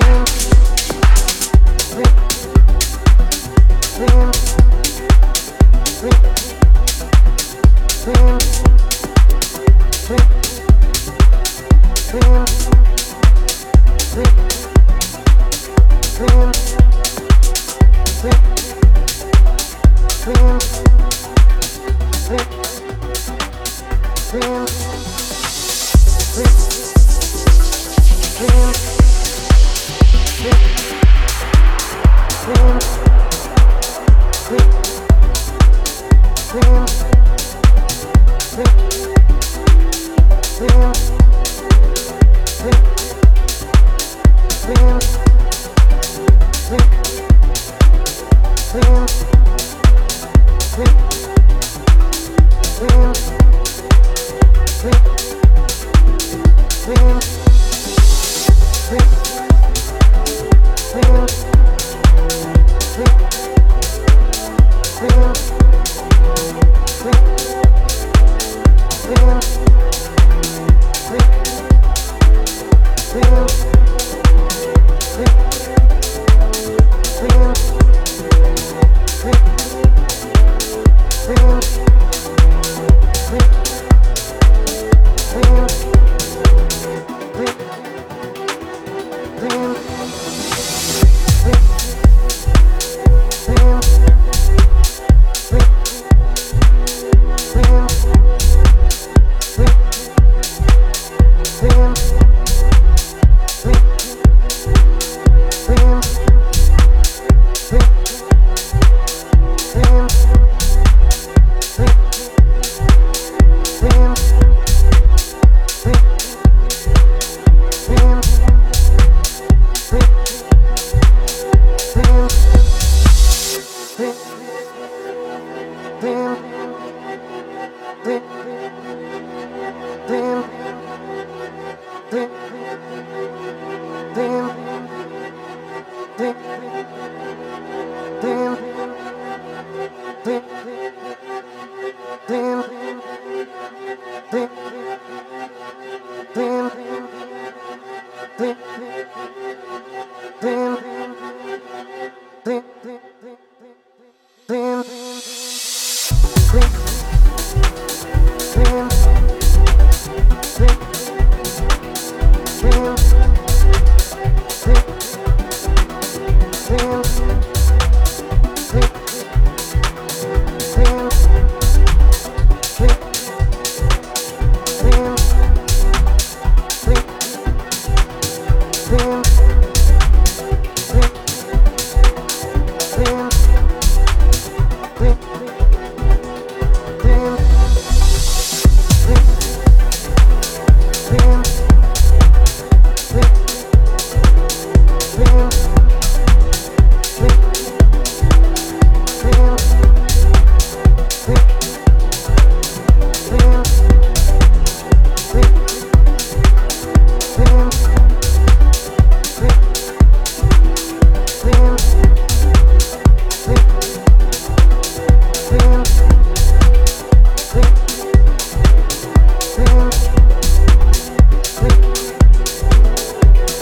through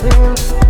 Thank